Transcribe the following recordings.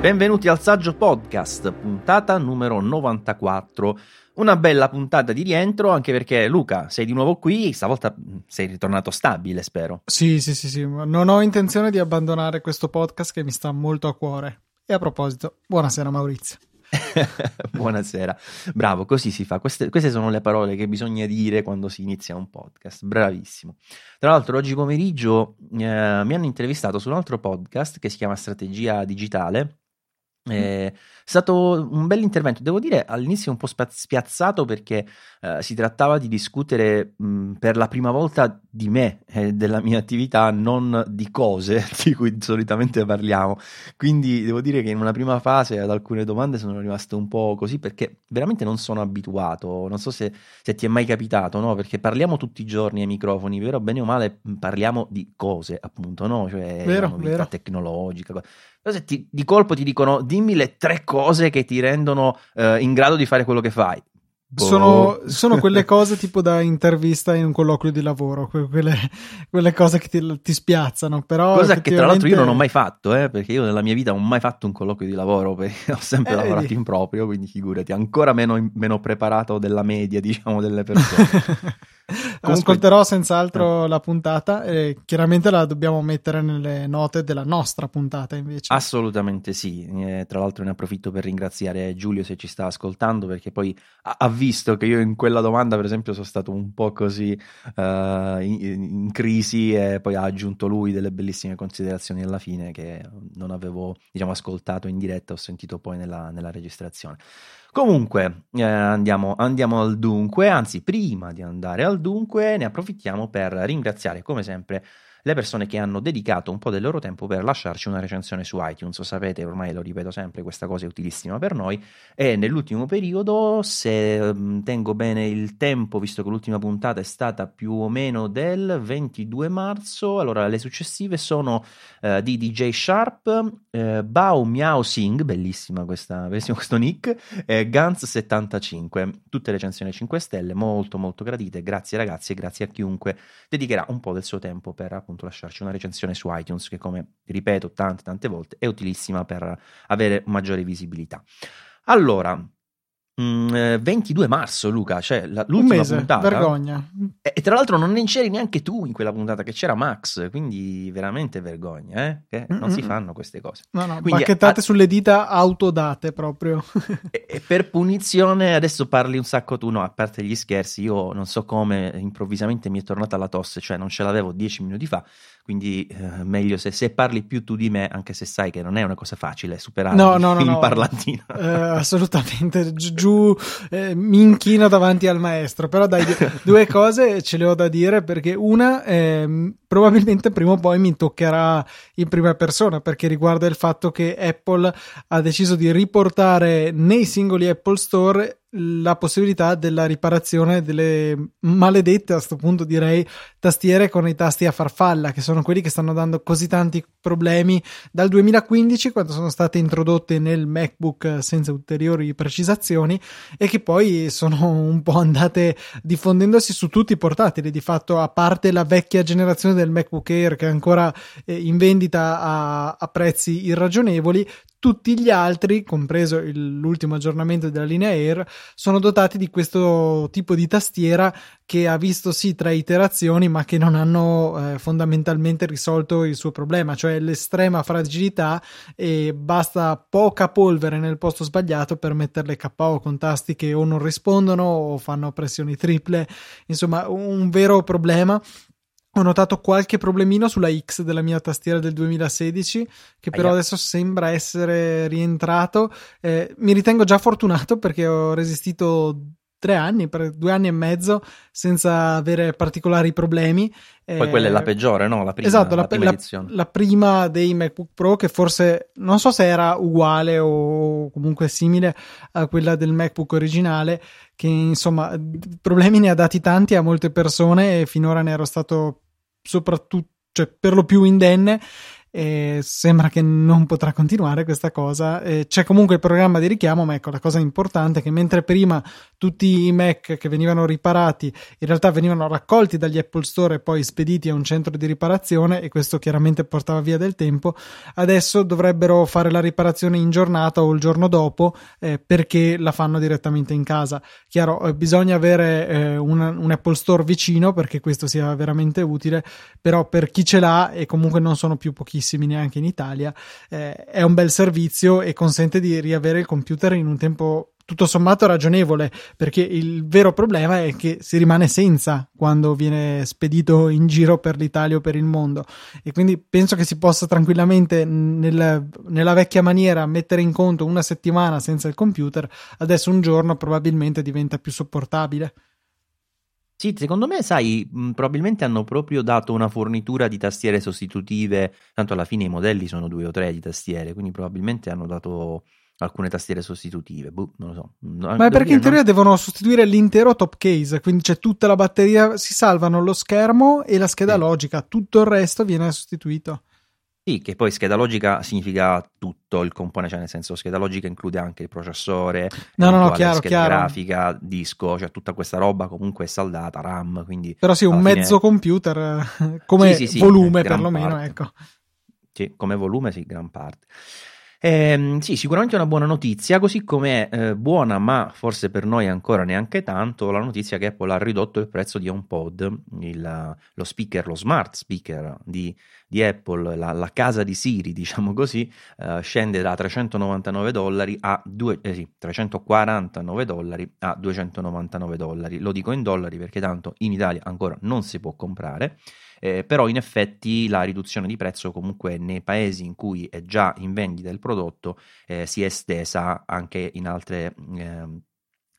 Benvenuti al Saggio Podcast, puntata numero 94. Una bella puntata di rientro, anche perché Luca, sei di nuovo qui, stavolta sei ritornato stabile, spero. Sì, sì, sì, sì, non ho intenzione di abbandonare questo podcast che mi sta molto a cuore. E a proposito, buonasera Maurizio. Buonasera, bravo, così si fa. Queste, queste, sono le parole che bisogna dire quando si inizia un podcast. Bravissimo. Tra l'altro, oggi pomeriggio eh, mi hanno intervistato su un altro podcast che si chiama Strategia Digitale è stato un bel intervento, devo dire all'inizio un po' spiazzato perché eh, si trattava di discutere mh, per la prima volta di me e della mia attività, non di cose di cui solitamente parliamo. Quindi devo dire che in una prima fase ad alcune domande sono rimasto un po' così perché veramente non sono abituato. Non so se, se ti è mai capitato, no? Perché parliamo tutti i giorni ai microfoni, vero? Bene o male parliamo di cose, appunto, no? Cioè vero, novità vero. tecnologica. Se ti, di colpo ti dicono dimmi le tre cose che ti rendono eh, in grado di fare quello che fai. Boh. Sono, sono, quelle cose tipo da intervista in un colloquio di lavoro, quelle, quelle cose che ti, ti, spiazzano. Però Cosa effettivamente... che tra l'altro io non ho mai fatto, eh, perché io nella mia vita non ho mai fatto un colloquio di lavoro, perché ho sempre eh, lavorato vedi. in proprio, quindi figurati, ancora meno, meno preparato della media, diciamo, delle persone. Ascolterò senz'altro eh. la puntata e chiaramente la dobbiamo mettere nelle note della nostra puntata invece. Assolutamente sì, eh, tra l'altro ne approfitto per ringraziare Giulio se ci sta ascoltando perché poi ha, ha visto che io in quella domanda per esempio sono stato un po' così uh, in, in, crisi e poi ha aggiunto lui delle bellissime considerazioni alla fine che non avevo diciamo ascoltato in diretta, ho sentito poi nella, nella registrazione. Comunque, eh, andiamo, andiamo al dunque, anzi prima di andare al dunque ne approfittiamo per ringraziare come sempre le persone che hanno dedicato un po' del loro tempo per lasciarci una recensione su iTunes. Lo sapete, ormai lo ripeto sempre, questa cosa è utilissima per noi. E nell'ultimo periodo, se mm, tengo bene il tempo, visto che l'ultima puntata è stata più o meno del 22 marzo, allora le successive sono eh, di DJ Sharp, eh, Bao Miao Sing, bellissima questa, bellissimo questo nick, e Guns75, tutte recensioni 5 stelle, molto molto gradite. Grazie ragazzi e grazie a chiunque dedicherà un po' del suo tempo per appunto lasciarci una recensione su iTunes che come ripeto tante tante volte è utilissima per avere maggiore visibilità. Allora, 22 mm, marzo, Luca, cioè la, l'ultima mese, puntata. Vergogna. E, e, tra l'altro non c'eri neanche tu in quella puntata, che c'era Max, quindi veramente vergogna, eh? Che non mm-hmm. si fanno queste cose. No, no, quindi, bacchettate a... sulle dita autodate proprio. e, e, per punizione, adesso parli un sacco tu, no, a parte gli scherzi, io non so come improvvisamente mi è tornata la tosse, cioè non ce l'avevo dieci minuti fa, quindi eh, meglio se, se, parli più tu di me, anche se sai che non è una cosa facile superare no, no, no, il no, parlantino. Eh, assolutamente, giù eh, mi inchino davanti al maestro, però dai, due cose ce le ho da dire perché una eh, probabilmente prima o poi mi toccherà in prima persona perché riguarda il fatto che Apple ha deciso di riportare nei singoli Apple Store la possibilità della riparazione delle maledette a questo punto direi tastiere con i tasti a farfalla che sono quelli che stanno dando così tanti problemi. Dal 2015 quando sono state introdotte nel MacBook senza ulteriori precisazioni e che poi sono un po' andate diffondendosi su tutti i portatili. Di fatto a parte la vecchia generazione del MacBook Air che è ancora eh, in vendita a, a prezzi irragionevoli tutti gli altri, compreso il, l'ultimo aggiornamento della linea Air, sono dotati di questo tipo di tastiera che ha visto sì tre iterazioni, ma che non hanno eh, fondamentalmente risolto il suo problema, cioè l'estrema fragilità e basta poca polvere nel posto sbagliato per metterle KO con tasti che o non rispondono o fanno pressioni triple, insomma un vero problema ho notato qualche problemino sulla X della mia tastiera del 2016, che però Aia. adesso sembra essere rientrato. Eh, mi ritengo già fortunato perché ho resistito tre anni, per due anni e mezzo, senza avere particolari problemi. Poi eh, quella è la peggiore, no? La prima, esatto, la, la, prima la, la, prima dei MacBook Pro, che forse non so se era uguale o comunque simile a quella del MacBook originale, che insomma problemi ne ha dati tanti a molte persone e finora ne ero stato soprattutto, cioè per lo più indenne e sembra che non potrà continuare questa cosa. E c'è comunque il programma di richiamo, ma ecco la cosa importante è che mentre prima tutti i Mac che venivano riparati in realtà venivano raccolti dagli Apple Store e poi spediti a un centro di riparazione e questo chiaramente portava via del tempo, adesso dovrebbero fare la riparazione in giornata o il giorno dopo eh, perché la fanno direttamente in casa. Chiaro, eh, bisogna avere eh, un, un Apple Store vicino perché questo sia veramente utile, però per chi ce l'ha e comunque non sono più pochissimi pochissimi neanche in Italia, eh, è un bel servizio e consente di riavere il computer in un tempo tutto sommato ragionevole, perché il vero problema è che si rimane senza quando viene spedito in giro per l'Italia o per il mondo. E quindi penso che si possa tranquillamente, nel, nella vecchia maniera, mettere in conto una settimana senza il computer, adesso un giorno probabilmente diventa più sopportabile. Sì, secondo me, sai, mh, probabilmente hanno proprio dato una fornitura di tastiere sostitutive, tanto alla fine i modelli sono due o tre di tastiere, quindi probabilmente hanno dato alcune tastiere sostitutive, boh, non lo so. No, Ma è perché in teoria non... devono sostituire l'intero top case, quindi c'è tutta la batteria, si salvano lo schermo e la scheda sì. logica, tutto il resto viene sostituito. Sì, che poi scheda logica significa tutto il componente, cioè nel senso scheda logica include anche il processore, no, no, no, chiaro, scheda chiaro. grafica, disco, cioè tutta questa roba comunque è saldata, RAM, quindi... Però sì, un mezzo fine... computer come sì, sì, volume perlomeno, ecco. Sì, come volume sì, gran parte. Eh, sì, sicuramente una buona notizia, così come eh, buona, ma forse per noi ancora neanche tanto, la notizia che Apple ha ridotto il prezzo di HomePod, il, lo speaker, lo smart speaker di, di Apple, la, la, casa di Siri, diciamo così, eh, scende da 399 dollari a due, eh sì, 349 dollari a 299 dollari. Lo dico in dollari perché tanto in Italia ancora non si può comprare eh, però in effetti la riduzione di prezzo comunque nei paesi in cui è già in vendita il prodotto eh, si è estesa anche in altre eh,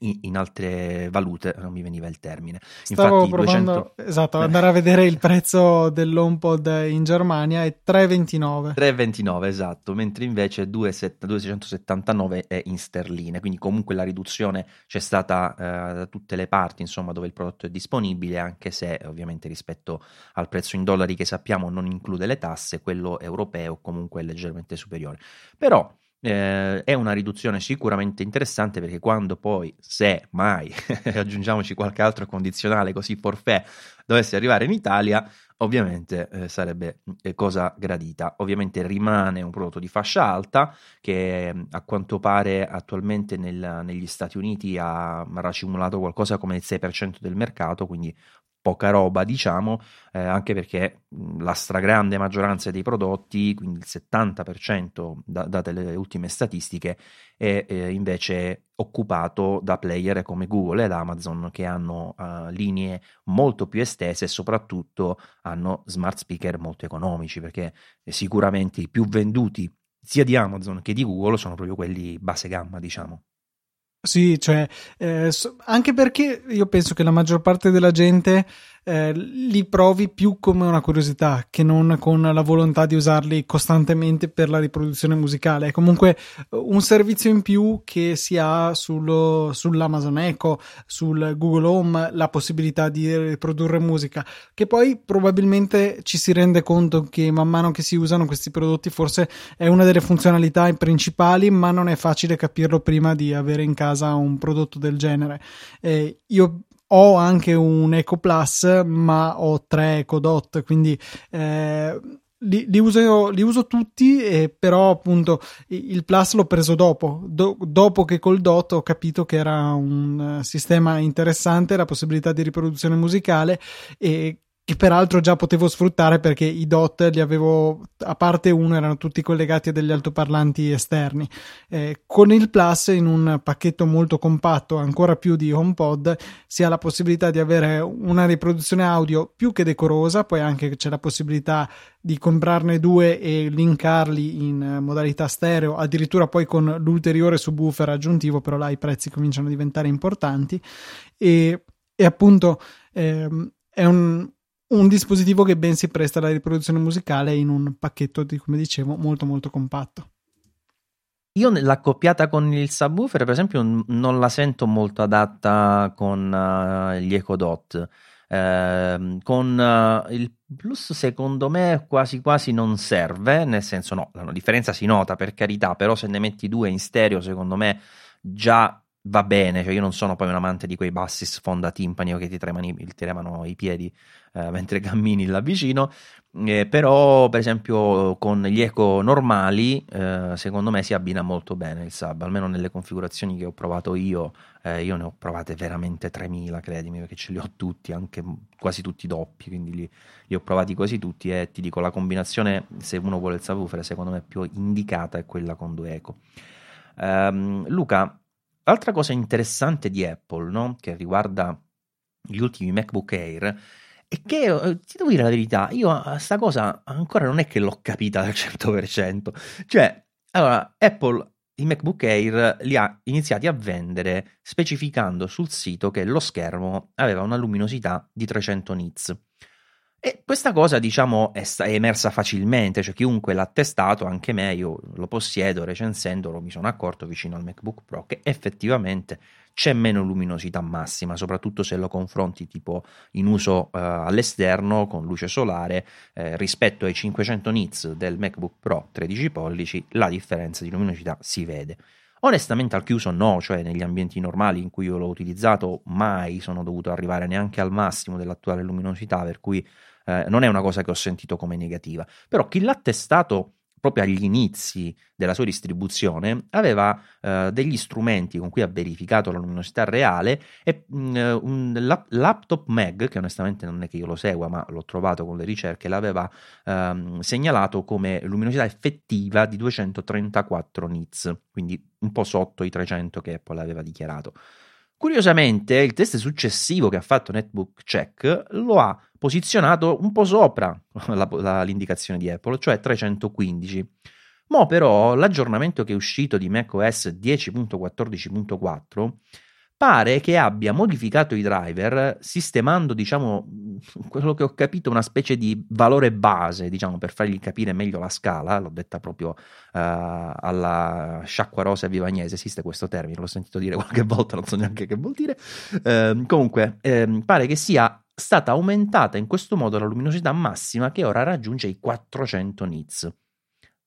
in altre valute, non mi veniva il termine. Stavo Infatti, provando 200... esatto, andare a vedere il prezzo dell'HomePod in Germania è 3,29. 3,29 esatto, mentre invece 2,679 è in sterline, quindi comunque la riduzione c'è stata eh, da tutte le parti, insomma, dove il prodotto è disponibile, anche se ovviamente rispetto al prezzo in dollari che sappiamo non include le tasse, quello europeo comunque è leggermente superiore. Però eh, è una riduzione sicuramente interessante perché quando poi, se mai, aggiungiamoci qualche altro condizionale così forfè, dovesse arrivare in Italia, ovviamente eh, sarebbe eh, cosa gradita. Ovviamente rimane un prodotto di fascia alta che a quanto pare attualmente nel, negli Stati Uniti ha racimolato qualcosa come il 6% del mercato, quindi poca roba, diciamo, eh, anche perché la stragrande maggioranza dei prodotti, quindi il 70%, da, date le ultime statistiche, è eh, invece occupato da player come Google ed Amazon che hanno uh, linee molto più estese e soprattutto hanno smart speaker molto economici, perché sicuramente i più venduti sia di Amazon che di Google sono proprio quelli base gamma, diciamo. Sì, cioè, eh, anche perché io penso che la maggior parte della gente eh, li provi più come una curiosità che non con la volontà di usarli costantemente per la riproduzione musicale. È comunque un servizio in più che si ha sullo, sull'Amazon Echo, sul Google Home, la possibilità di riprodurre musica, che poi probabilmente ci si rende conto che man mano che si usano questi prodotti forse è una delle funzionalità principali, ma non è facile capirlo prima di avere in casa un prodotto del genere. Eh, io ho anche un Eco Plus, ma ho tre Eco Dot, quindi eh, li, li, uso, li, uso, tutti, eh, però appunto il Plus l'ho preso dopo, do, dopo che col Dot ho capito che era un sistema interessante, la possibilità di riproduzione musicale e che peraltro già potevo sfruttare perché i dot li avevo a parte uno erano tutti collegati a degli altoparlanti esterni. Eh, con il plus in un pacchetto molto compatto ancora più di HomePod si ha la possibilità di avere una riproduzione audio più che decorosa poi anche c'è la possibilità di comprarne due e linkarli in modalità stereo addirittura poi con l'ulteriore subwoofer aggiuntivo però là i prezzi cominciano a diventare importanti. E, e appunto ehm, è un, un dispositivo che ben si presta alla riproduzione musicale in un pacchetto di, come dicevo, molto molto compatto. Io l'accoppiata con il subwoofer, per esempio, non la sento molto adatta con uh, gli Echo Dot. Eh, con uh, il Plus secondo me quasi quasi non serve, nel senso no, la differenza si nota per carità, però se ne metti due in stereo secondo me già va bene, cioè io non sono poi un amante di quei bassi sfonda timpani che ti tremano, ti tremano i piedi eh, mentre cammini là vicino, eh, però per esempio con gli eco normali eh, secondo me si abbina molto bene il sub, almeno nelle configurazioni che ho provato io, eh, io ne ho provate veramente 3000 credimi perché ce li ho tutti, anche quasi tutti doppi, quindi li, li ho provati quasi tutti e ti dico la combinazione se uno vuole il subwoofer secondo me più indicata è quella con due eco. Um, Luca, altra cosa interessante di Apple no? che riguarda gli ultimi MacBook Air e che eh, ti devo dire la verità, io questa cosa ancora non è che l'ho capita al 100%. Cioè, allora, Apple i MacBook Air li ha iniziati a vendere specificando sul sito che lo schermo aveva una luminosità di 300 nits. E questa cosa, diciamo, è, è, emersa facilmente, cioè chiunque l'ha testato, anche me, io lo possiedo, recensendolo mi sono accorto vicino al MacBook Pro che effettivamente c'è meno luminosità massima, soprattutto se lo confronti tipo in uso uh, all'esterno con luce solare eh, rispetto ai 500 nits del MacBook Pro 13 pollici, la differenza di luminosità si vede. Onestamente al chiuso no, cioè negli ambienti normali in cui io l'ho utilizzato mai sono dovuto arrivare neanche al massimo dell'attuale luminosità, per cui eh, non è una cosa che ho sentito come negativa. Però chi l'ha testato proprio agli inizi della sua distribuzione, aveva eh, degli strumenti con cui ha verificato la luminosità reale e mh, mm, un lap- laptop mag, che onestamente non è che io lo segua, ma l'ho trovato con le ricerche, l'aveva ehm, segnalato come luminosità effettiva di 234 nits, quindi un po' sotto i 300 che Apple aveva dichiarato. Curiosamente, il test successivo che ha fatto Netbook Check lo ha posizionato un po' sopra la, la, l'indicazione di Apple, cioè 315. Mo però l'aggiornamento che è uscito di macOS 10.14.4 pare che abbia modificato i driver sistemando, diciamo, quello che ho capito, una specie di valore base, diciamo, per fargli capire meglio la scala, l'ho detta proprio uh, alla sciacqua rosa vivagnese, esiste questo termine, l'ho sentito dire qualche volta, non so neanche che vuol dire. Uh, comunque, uh, pare che sia stata aumentata in questo modo la luminosità massima che ora raggiunge i 400 nits.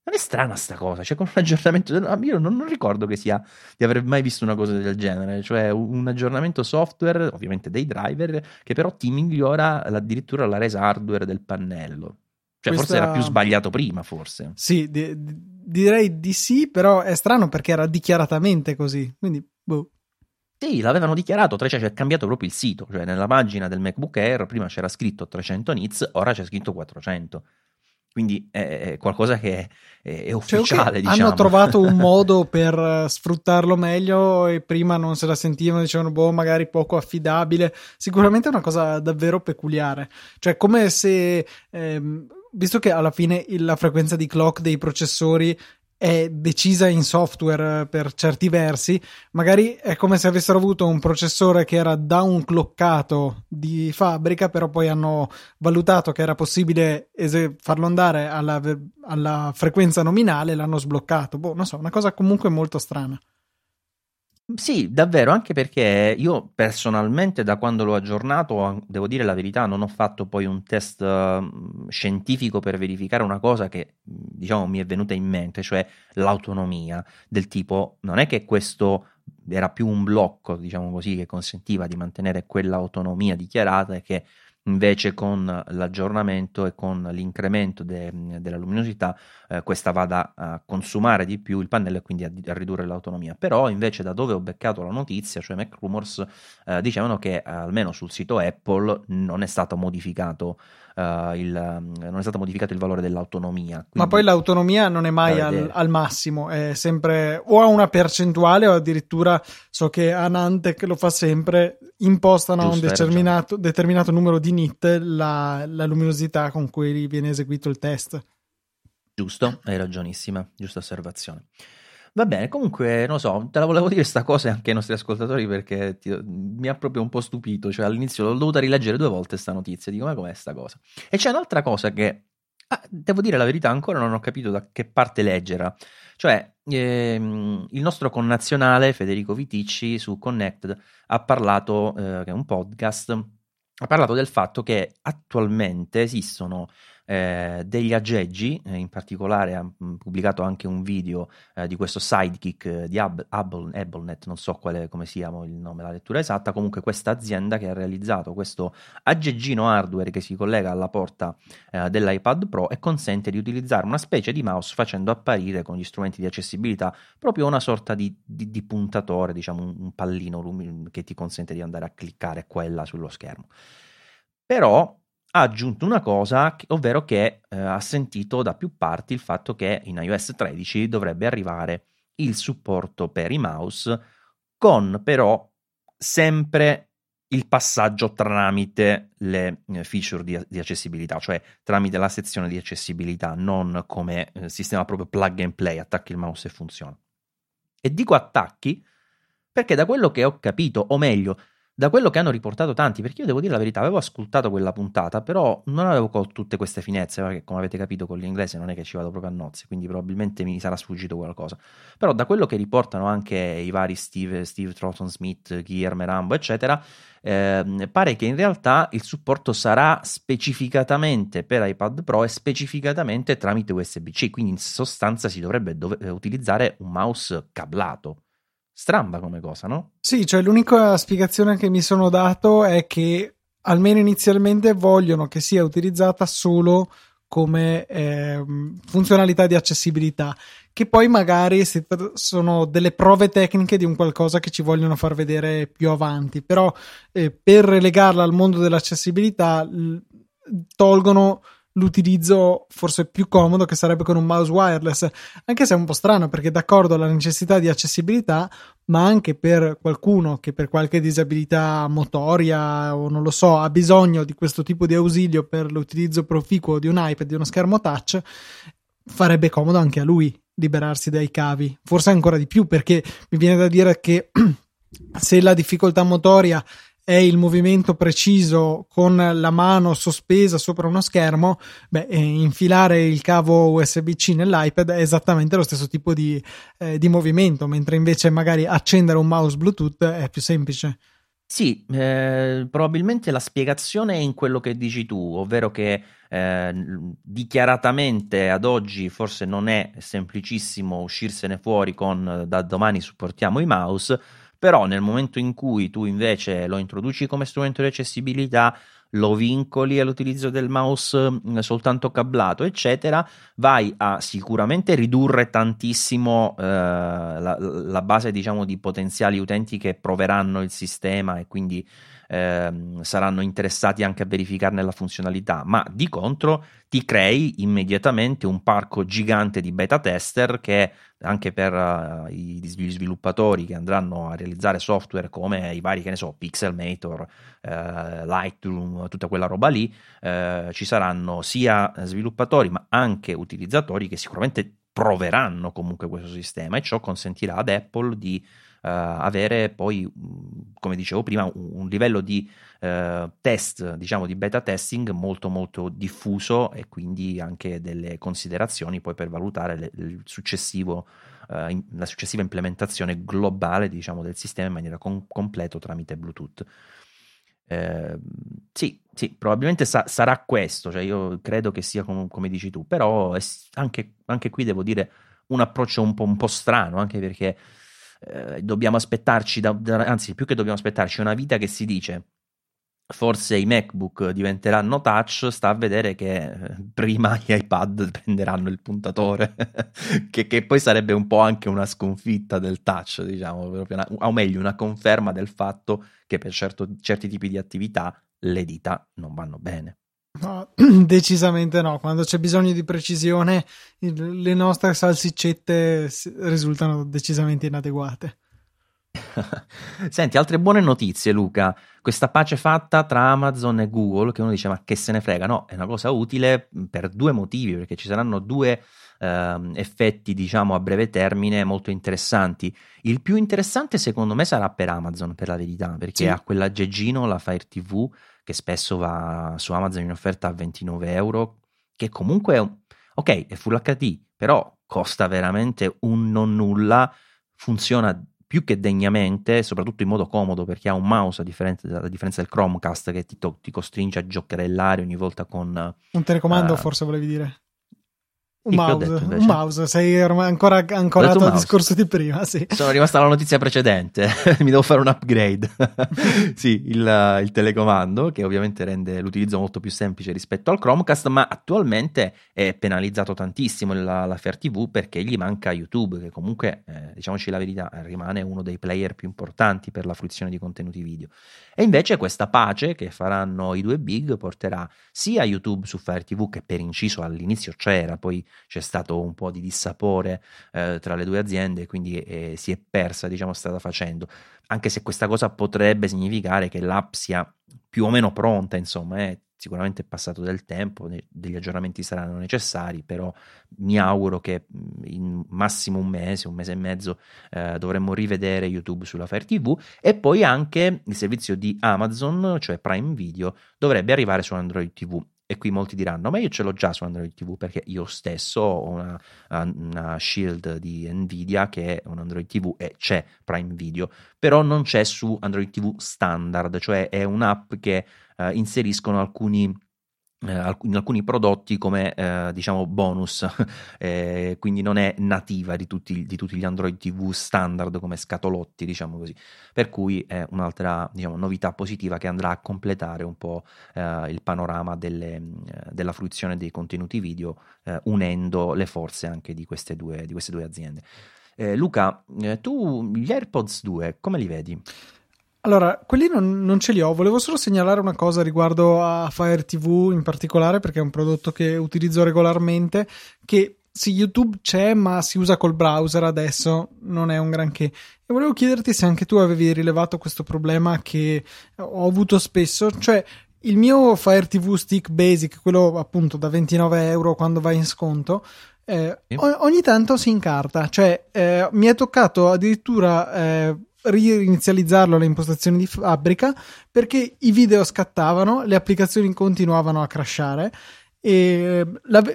Non è strana sta cosa, cioè con un aggiornamento, io non, non, ricordo che sia, di aver mai visto una cosa del genere, cioè un aggiornamento software, ovviamente dei driver, che però ti migliora addirittura la resa hardware del pannello. Cioè Questa... forse era più sbagliato prima, forse. Sì, di, di, direi di sì, però è strano perché era dichiaratamente così, quindi boh. Sì, l'avevano dichiarato, cioè c'è cambiato proprio il sito, cioè nella pagina del MacBook Air prima c'era scritto 300 nits, ora c'è scritto 400. Quindi è qualcosa che è, è ufficiale. Cioè, diciamo. Hanno trovato un modo per sfruttarlo meglio e prima non se la sentivano, dicevano, boh, magari poco affidabile. Sicuramente è una cosa davvero peculiare. Cioè, come se. Ehm, visto che alla fine la frequenza di clock dei processori è decisa in software per certi versi, magari è come se avessero avuto un processore che era downclockato di fabbrica, però poi hanno valutato che era possibile es- farlo andare alla, alla frequenza nominale e l'hanno sbloccato. Boh, non so, una cosa comunque molto strana. Sì, davvero, anche perché io personalmente da quando l'ho aggiornato, devo dire la verità, non ho fatto poi un test uh, scientifico per verificare una cosa che diciamo mi è venuta in mente, cioè l'autonomia del tipo non è che questo era più un blocco, diciamo così, che consentiva di mantenere quell'autonomia dichiarata e che invece con l'aggiornamento e con l'incremento de, della luminosità eh, questa vada a consumare di più il pannello e quindi a, a, ridurre l'autonomia. Però invece da dove ho beccato la notizia, cioè Mac Rumors, eh, dicevano che almeno sul sito Apple non è stato modificato uh, il, non è stato modificato il valore dell'autonomia. Quindi... Ma poi l'autonomia non è mai al, al, massimo, è sempre o a una percentuale o addirittura so che Anantec lo fa sempre, impostano a un determinato, determinato, numero di nit la, la luminosità con cui viene eseguito il test. Giusto, hai ragionissima, giusta osservazione. Va bene, comunque, non so, te la volevo dire questa cosa anche ai nostri ascoltatori perché ti, mi ha proprio un po' stupito, cioè all'inizio l'ho dovuta rileggere due volte questa notizia, dico ma com'è sta cosa? E c'è un'altra cosa che, ah, devo dire la verità, ancora non ho capito da che parte leggera, cioè ehm, il nostro connazionale Federico Viticci su Connected ha parlato, eh, che è un podcast, ha parlato del fatto che attualmente esistono eh, degli aggeggi, eh, in particolare ha mh, pubblicato anche un video eh, di questo sidekick eh, di Ab- Able, AbleNet, non so quale, come sia il nome, la lettura esatta, comunque questa azienda che ha realizzato questo aggeggino hardware che si collega alla porta eh, dell'iPad Pro e consente di utilizzare una specie di mouse facendo apparire con gli strumenti di accessibilità proprio una sorta di, di, di puntatore, diciamo un, un pallino lumi- che ti consente di andare a cliccare qua là sullo schermo. Però ha aggiunto una cosa, ovvero che eh, ha sentito da più parti il fatto che in iOS 13 dovrebbe arrivare il supporto per i mouse, con però sempre il passaggio tramite le eh, feature di, di, accessibilità, cioè tramite la sezione di accessibilità, non come eh, sistema proprio plug and play, attacchi il mouse e funziona. E dico attacchi perché da quello che ho capito, o meglio, da quello che hanno riportato tanti, perché io devo dire la verità, avevo ascoltato quella puntata, però non avevo colto tutte queste finezze, perché come avete capito con l'inglese non è che ci vado proprio a nozze, quindi probabilmente mi sarà sfuggito qualcosa. Però da quello che riportano anche i vari Steve, Steve Troughton Smith, Guillermo Rambo, eccetera, eh, pare che in realtà il supporto sarà specificatamente per iPad Pro e specificatamente tramite USB-C, quindi in sostanza si dovrebbe dove- utilizzare un mouse cablato Stramba come cosa, no? Sì, cioè l'unica spiegazione che mi sono dato è che almeno inizialmente vogliono che sia utilizzata solo come eh, funzionalità di accessibilità, che poi magari sono delle prove tecniche di un qualcosa che ci vogliono far vedere più avanti, però eh, per relegarla al mondo dell'accessibilità tolgono l'utilizzo forse più comodo che sarebbe con un mouse wireless, anche se è un po' strano perché d'accordo alla necessità di accessibilità, ma anche per qualcuno che per qualche disabilità motoria o non lo so ha bisogno di questo tipo di ausilio per l'utilizzo proficuo di un iPad, di uno schermo touch, farebbe comodo anche a lui liberarsi dai cavi, forse ancora di più perché mi viene da dire che se la difficoltà motoria è il movimento preciso con la mano sospesa sopra uno schermo, beh, eh, infilare il cavo USB-C nell'iPad è esattamente lo stesso tipo di, eh, di movimento, mentre invece magari accendere un mouse Bluetooth è più semplice. Sì, eh, probabilmente la spiegazione è in quello che dici tu, ovvero che eh, dichiaratamente ad oggi forse non è semplicissimo uscirsene fuori con da domani supportiamo i mouse, però nel momento in cui tu invece lo introduci come strumento di accessibilità, lo vincoli all'utilizzo del mouse mm, soltanto cablato, eccetera, vai a sicuramente ridurre tantissimo eh, la, la, base, diciamo, di potenziali utenti che proveranno il sistema e quindi eh, saranno interessati anche a verificarne la funzionalità, ma di contro ti crei immediatamente un parco gigante di beta tester che anche per uh, gli sviluppatori che andranno a realizzare software come i vari, che ne so, Pixelmator, uh, Lightroom, tutta quella roba lì, uh, ci saranno sia sviluppatori ma anche utilizzatori che sicuramente proveranno comunque questo sistema e ciò consentirà ad Apple di avere poi, come dicevo prima, un, un livello di uh, test, diciamo di beta testing molto molto diffuso e quindi anche delle considerazioni poi per valutare le, successivo Uh, in, la successiva implementazione globale diciamo, del sistema in maniera con, completo tramite Bluetooth. Eh, sì, sì, probabilmente sa- sarà questo, cioè io credo che sia com- come dici tu, però anche, anche, qui devo dire un approccio un po', un po strano, anche perché eh, dobbiamo aspettarci, da, da, anzi più che dobbiamo aspettarci, una vita che si dice forse i MacBook diventeranno touch, sta a vedere che eh, prima gli iPad prenderanno il puntatore, che, che, poi sarebbe un po' anche una sconfitta del touch, diciamo, una, o meglio una conferma del fatto che per certo, certi tipi di attività le dita non vanno bene. No, decisamente no. Quando c'è bisogno di precisione, le nostre salsiccette risultano decisamente inadeguate. Senti, altre buone notizie, Luca. Questa pace fatta tra Amazon e Google, che uno dice: Ma che se ne frega? No, è una cosa utile per due motivi, perché ci saranno due eh, effetti, diciamo, a breve termine molto interessanti. Il più interessante, secondo me, sarà per Amazon, per la verità, perché sì. ha quell'aggeggino, la Fire TV che spesso va su Amazon in offerta a 29 euro, che comunque, ok, è Full HD, però costa veramente un non nulla, funziona più che degnamente, soprattutto in modo comodo perché ha un mouse a differenza, a differenza del Chromecast che ti, ti, costringe a giocherellare ogni volta con... Un telecomando uh, forse volevi dire? Un mouse, detto, un mouse, sei ormai ancora ancorato al discorso di prima. Sì. Sono rimasta alla notizia precedente, mi devo fare un upgrade. sì, il, il, telecomando che ovviamente rende l'utilizzo molto più semplice rispetto al Chromecast, ma attualmente è penalizzato tantissimo la, la Fair TV perché gli manca YouTube, che comunque, eh, diciamoci la verità, rimane uno dei player più importanti per la fruizione di contenuti video. E invece questa pace che faranno i due big porterà sia YouTube su Fire TV, che per inciso all'inizio c'era, poi c'è stato un po' di dissapore eh, tra le due aziende, quindi eh, si è persa, diciamo, strada facendo. Anche se questa cosa potrebbe significare che l'app sia più o meno pronta, insomma, eh, sicuramente è passato del tempo, degli aggiornamenti saranno necessari, però mi auguro che in massimo un mese, un mese e mezzo eh, dovremmo rivedere YouTube sulla Fire TV e poi anche il servizio di Amazon, cioè Prime Video, dovrebbe arrivare su Android TV. E qui molti diranno: Ma io ce l'ho già su Android TV perché io stesso ho una, una Shield di Nvidia che è un Android TV e c'è Prime Video, però non c'è su Android TV standard, cioè è un'app che eh, inseriscono alcuni in alcuni prodotti come eh, diciamo bonus, eh, quindi non è nativa di tutti, di tutti, gli Android TV standard come scatolotti, diciamo così. Per cui è un'altra diciamo, novità positiva che andrà a completare un po' eh, il panorama delle, della fruizione dei contenuti video, eh, unendo le forze anche di queste due, di queste due aziende. Eh, Luca, tu gli AirPods 2 come li vedi? Allora, quelli non, non, ce li ho, volevo solo segnalare una cosa riguardo a Fire TV in particolare, perché è un prodotto che utilizzo regolarmente, che sì, YouTube c'è, ma si usa col browser adesso, non è un granché. E volevo chiederti se anche tu avevi rilevato questo problema che ho avuto spesso, cioè il mio Fire TV Stick Basic, quello appunto da 29 euro quando va in sconto, eh, ogni tanto si incarta, cioè eh, mi è toccato addirittura... Eh, rinizializzarlo alle impostazioni di fabbrica perché i video scattavano, le applicazioni continuavano a crashare e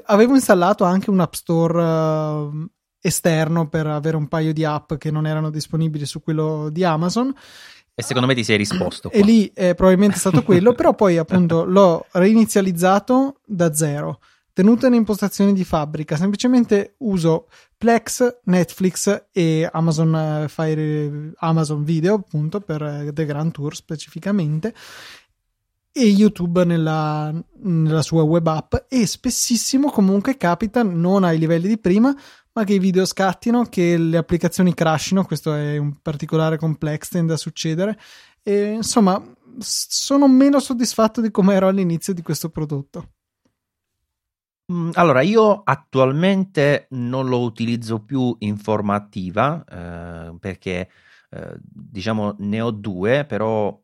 avevo installato anche un App Store uh, esterno per avere un paio di app che non erano disponibili su quello di Amazon. E secondo me ti sei risposto. Qua. E lì è probabilmente stato quello, però poi appunto l'ho reinizializzato da zero tenuta in impostazioni di fabbrica, semplicemente uso Plex, Netflix e Amazon, eh, Fire, Amazon Video appunto per eh, The Grand Tour specificamente e YouTube nella, nella, sua web app. E spessissimo comunque capita non ai livelli di prima ma che i video scattino, che le applicazioni crashino, questo è un particolare complex, tende a succedere. E insomma sono meno soddisfatto di come ero all'inizio di questo prodotto. Mm, allora, io attualmente non lo utilizzo più in forma attiva eh, perché eh, diciamo ne ho due, però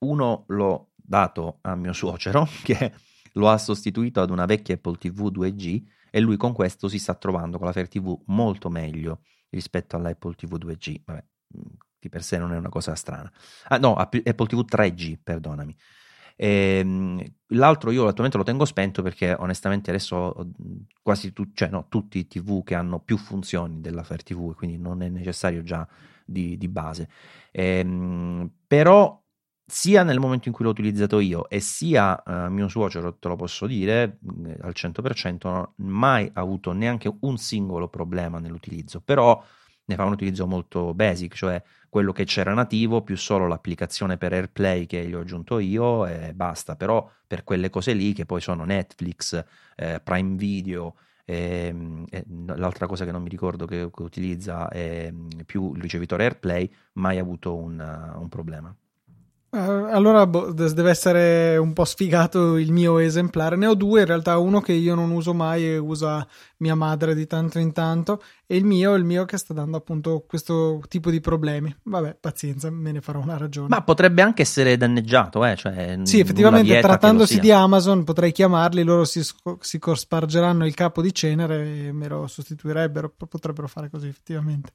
uno l'ho dato a mio suocero che lo ha sostituito ad una vecchia Apple TV 2G e lui con questo si sta trovando con la Fire TV molto meglio rispetto all'Apple TV 2G. Vabbè, mm, di per sé non è una cosa strana. Ah no, Apple TV 3G, perdonami. E, ehm, l'altro io attualmente lo tengo spento perché onestamente adesso quasi tu, cioè no, tutti i TV che hanno più funzioni della Fire TV, quindi non è necessario già di, di base. E, ehm, però sia nel momento in cui l'ho utilizzato io e sia uh, mio suocero, te lo posso dire al 100%, non ho mai avuto neanche un singolo problema nell'utilizzo, però ne fa un utilizzo molto basic, cioè quello che c'era nativo più solo l'applicazione per AirPlay che gli ho aggiunto io e basta, però per quelle cose lì che poi sono Netflix, eh, Prime Video, e, ehm, e l'altra cosa che non mi ricordo che, che utilizza è più il ricevitore AirPlay, mai avuto un, un problema. Eh, allora boh, deve essere un po' sfigato il mio esemplare. Ne ho due, in realtà uno che io non uso mai e usa mia madre di tanto in tanto e il mio, il mio che sta dando appunto questo tipo di problemi. Vabbè, pazienza, me ne farò una ragione. Ma potrebbe anche essere danneggiato, eh? Cioè, sì, effettivamente trattandosi di Amazon potrei chiamarli, loro si, si spargeranno il capo di cenere e me lo sostituirebbero, potrebbero fare così effettivamente.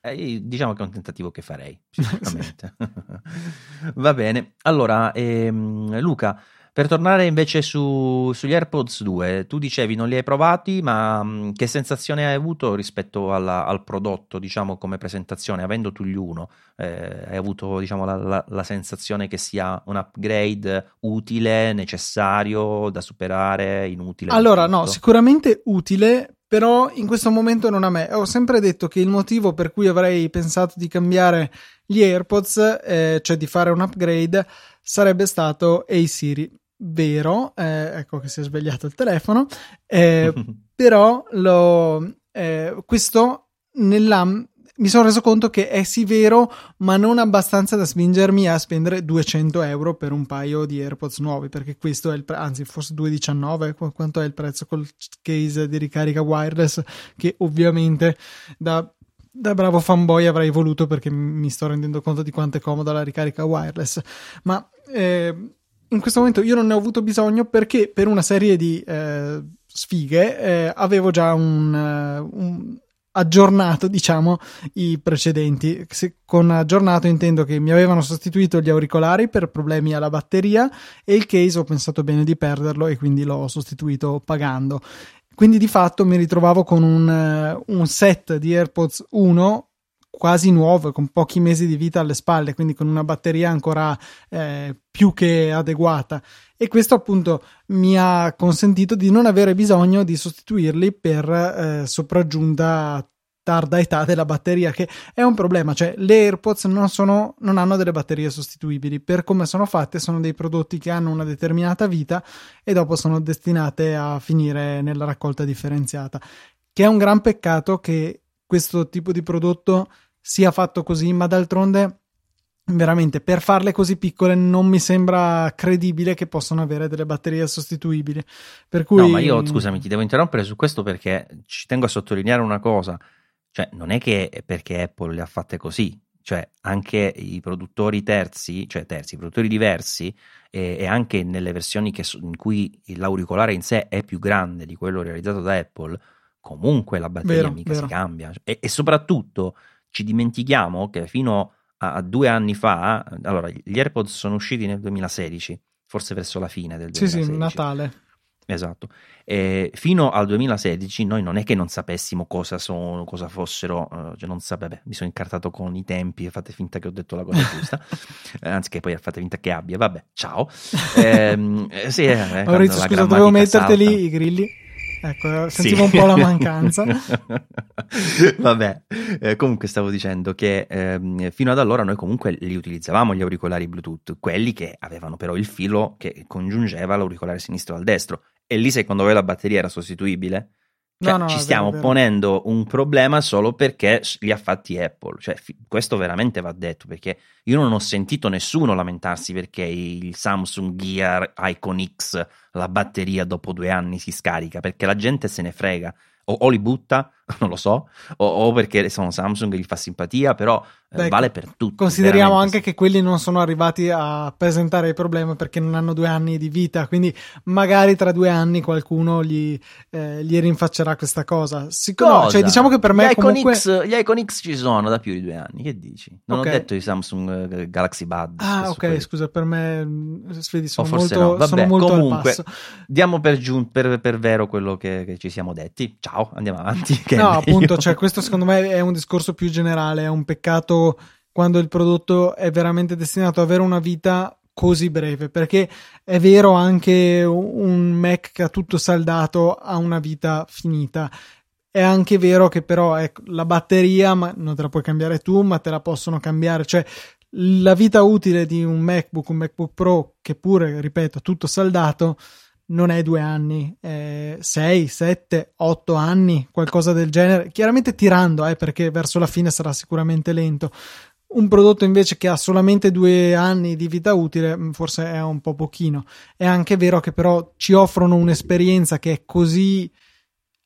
Eh, diciamo che è un tentativo che farei, sicuramente. Va bene. Allora, ehm, Luca, Per tornare invece su, sugli AirPods 2, tu dicevi non li hai provati, ma mh, mm, che sensazione hai avuto rispetto alla, al prodotto, diciamo, come presentazione? Avendo tu gli uno, eh, hai avuto, diciamo, la, la, la, sensazione che sia un upgrade utile, necessario, da superare, inutile? Allora, no, sicuramente utile, però in questo momento non a me. Ho sempre detto che il motivo per cui avrei pensato di cambiare gli AirPods, eh, cioè di fare un upgrade, sarebbe stato Hey Siri vero, eh, ecco che si è svegliato il telefono, eh, però lo, eh, questo nella, mi sono reso conto che è sì vero, ma non abbastanza da spingermi a spendere 200 euro per un paio di AirPods nuovi, perché questo è il prezzo, anzi forse 2,19, quanto è il prezzo col case di ricarica wireless, che ovviamente da da bravo fanboy avrei voluto perché mi sto rendendo conto di quanto è comoda la ricarica wireless. Ma eh, in questo momento io non ne ho avuto bisogno perché per una serie di eh, sfighe eh, avevo già un, uh, un, aggiornato, diciamo, i precedenti. Se con aggiornato intendo che mi avevano sostituito gli auricolari per problemi alla batteria e il case ho pensato bene di perderlo e quindi l'ho sostituito pagando. Quindi di fatto mi ritrovavo con un, uh, un set di AirPods 1 quasi nuovo, con pochi mesi di vita alle spalle, quindi con una batteria ancora eh, più che adeguata. E questo appunto mi ha consentito di non avere bisogno di sostituirli per eh, sopraggiunta tarda età della batteria, che è un problema, cioè le AirPods non, sono, non hanno delle batterie sostituibili, per come sono fatte sono dei prodotti che hanno una determinata vita e dopo sono destinate a finire nella raccolta differenziata, che è un gran peccato che questo tipo di prodotto sia fatto così, ma d'altronde veramente per farle così piccole non mi sembra credibile che possano avere delle batterie sostituibili. Per cui... No, ma io scusami, ti devo interrompere su questo perché ci tengo a sottolineare una cosa, cioè non è che perché Apple le ha fatte così, cioè anche i produttori terzi, cioè terzi, i produttori diversi e, e anche nelle versioni che, in cui l'auricolare in sé è più grande di quello realizzato da Apple, comunque la batteria vero, mica vero. si cambia e, e soprattutto ci dimentichiamo che fino a, a, due anni fa, allora gli AirPods sono usciti nel 2016, forse verso la fine del 2016. Sì, sì, Natale. Esatto. E fino al 2016 noi non è che non sapessimo cosa sono, cosa fossero, uh, cioè non sapevo, mi sono incartato con i tempi e fate finta che ho detto la cosa giusta, eh, anzi che poi fate finta che abbia, vabbè, ciao. Ehm, eh, sì, eh, Maurizio, scusa, dovevo metterteli salta. i grilli. Ecco, sentivo sì. un po' la mancanza. Vabbè, eh, comunque stavo dicendo che eh, fino ad allora noi comunque li utilizzavamo gli auricolari Bluetooth, quelli che avevano però il filo che congiungeva l'auricolare sinistro al destro. E lì secondo voi la batteria era sostituibile? Cioè, no, no, ci stiamo vero, ponendo vero. un problema solo perché li ha fatti Apple. Cioè, fi- questo veramente va detto perché io non ho sentito nessuno lamentarsi perché il Samsung Gear Icon X, la batteria dopo due anni si scarica, perché la gente se ne frega o, o li butta, non lo so, o, o, perché sono Samsung e gli fa simpatia, però eh, Beh, vale per tutti. Consideriamo anche che quelli non sono arrivati a presentare il problema perché non hanno due anni di vita, quindi magari tra due anni qualcuno gli, eh, gli rinfaccerà questa cosa. Siccome, no, cioè, diciamo che per me gli Icon, comunque... X, gli Icon X ci sono da più di due anni, che dici? Non okay. ho detto i Samsung eh, Galaxy Buds. Ah, ok, quelli. scusa, per me vedi, sono, molto, no. Vabbè, sono molto comunque, diamo per, giun- per, per vero quello che, che, ci siamo detti. Ciao, andiamo avanti. no, appunto, cioè, questo secondo me è un discorso più generale, è un peccato quando il prodotto è veramente destinato ad avere una vita così breve perché è vero anche un Mac che ha tutto saldato ha una vita finita. È anche vero che però ecco, la batteria ma non te la puoi cambiare tu ma te la possono cambiare. Cioè la vita utile di un MacBook un MacBook Pro che pure ripeto tutto saldato non è due anni, è sei, sette, otto anni, qualcosa del genere. Chiaramente tirando, eh, perché verso la fine sarà sicuramente lento. Un prodotto invece che ha solamente due anni di vita utile, mm, forse è un po' pochino. È anche vero che però ci offrono un'esperienza che è così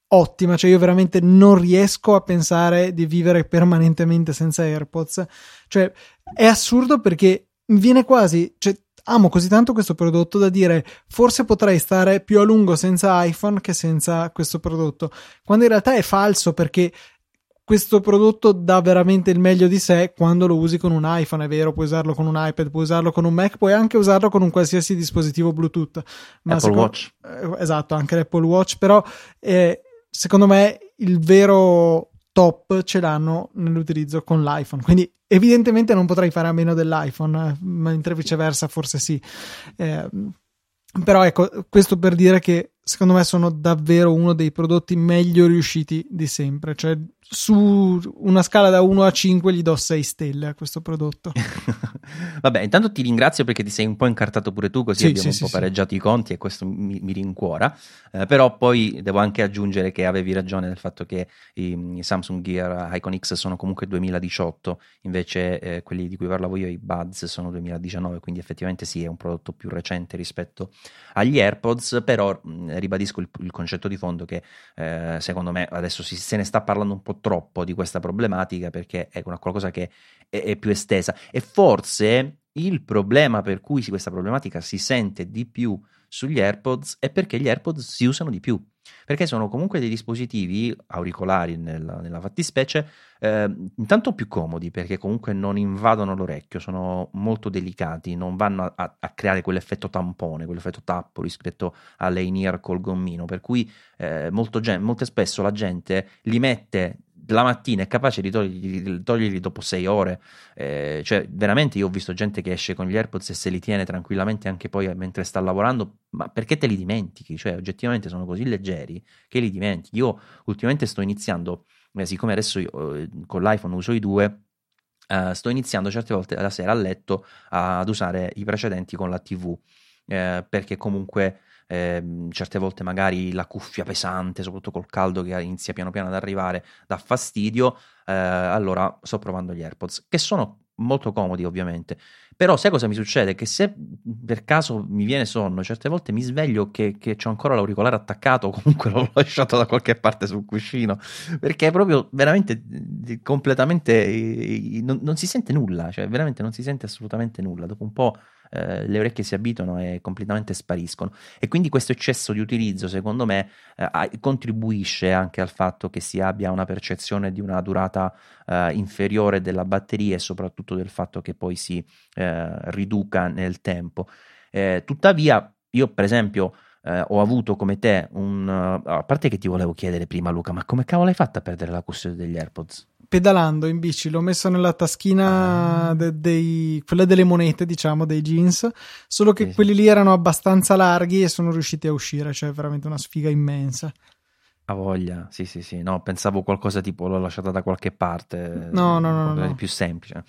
ottima, cioè io veramente non riesco a pensare di vivere permanentemente senza AirPods. Cioè, è assurdo perché viene quasi, cioè, amo così tanto questo prodotto da dire forse potrei stare più a lungo senza iPhone che senza questo prodotto, quando in realtà è falso perché questo prodotto dà veramente il meglio di sé quando lo usi con un iPhone, è vero, puoi usarlo con un iPad, puoi usarlo con un Mac, puoi anche usarlo con un qualsiasi dispositivo Bluetooth. Ma Apple secondo, Watch. Eh, esatto, anche l'Apple Watch, però eh, secondo me il vero top ce l'hanno nell'utilizzo con l'iPhone. Quindi evidentemente non potrai fare a meno dell'iPhone, mentre viceversa forse sì. Eh, però ecco, questo per dire che secondo me sono davvero uno dei prodotti meglio riusciti di sempre. Cioè, su una scala da 1 a 5 gli do 6 stelle a questo prodotto. Vabbè, intanto ti ringrazio perché ti sei un po' incartato pure tu, così sì, abbiamo sì, un po' sì, pareggiato i conti e questo mi, mi rincuora. Eh, però poi devo anche aggiungere che avevi ragione nel fatto che i, i Samsung Gear Icon X sono comunque 2018, invece eh, quelli di cui parlavo io, i Buds, sono 2019, quindi effettivamente sì, è un prodotto più recente rispetto agli AirPods, però mh, ribadisco il, il, concetto di fondo che eh, secondo me adesso si, se ne sta parlando un po' troppo di questa problematica perché è una qualcosa che è, è più estesa. E forse il problema per cui questa problematica si sente di più sugli AirPods è perché gli AirPods si usano di più, perché sono comunque dei dispositivi auricolari nella, nella fattispecie, eh, intanto più comodi perché comunque non invadono l'orecchio, sono molto delicati, non vanno a, a creare quell'effetto tampone, quell'effetto tappo rispetto alle in-ear col gommino, per cui eh, molto, molto spesso la gente li mette la mattina è capace di toglierli, dopo sei ore. Eh, cioè, veramente io ho visto gente che esce con gli AirPods e se li tiene tranquillamente anche poi mentre sta lavorando, ma perché te li dimentichi? Cioè, oggettivamente sono così leggeri che li dimentichi. Io ultimamente sto iniziando, eh, siccome adesso io, eh, con l'iPhone uso i due, Uh, sto iniziando certe volte la sera a letto ad usare i precedenti con la TV eh, perché comunque eh, certe volte magari la cuffia pesante, soprattutto col caldo che inizia piano piano ad arrivare, dà fastidio, eh, allora sto provando gli AirPods, che sono molto comodi ovviamente. Però sai cosa mi succede? Che se per caso mi viene sonno, certe volte mi sveglio che, che ho ancora l'auricolare attaccato, comunque l'ho lasciato da qualche parte sul cuscino, perché è proprio veramente completamente... non, non si sente nulla, cioè veramente non si sente assolutamente nulla. Dopo un po' eh, le orecchie si abituano e completamente spariscono. E quindi questo eccesso di utilizzo, secondo me, eh, contribuisce anche al fatto che si abbia una percezione di una durata eh, inferiore della batteria e soprattutto del fatto che poi si eh, riduca nel tempo. Eh, tuttavia, io per esempio... Eh, ho avuto come te un. Uh, a parte che ti volevo chiedere prima, Luca, ma come cavolo hai fatto a perdere la custodia degli AirPods? Pedalando in bici, l'ho messo nella taschina ah. de- dei, quella delle monete, diciamo, dei jeans, solo che sì, quelli lì erano abbastanza larghi e sono riusciti a uscire, cioè veramente una sfiga immensa. A voglia, sì, sì, sì. No, pensavo qualcosa tipo l'ho lasciata da qualche parte. No, no, no. no, no. più semplice.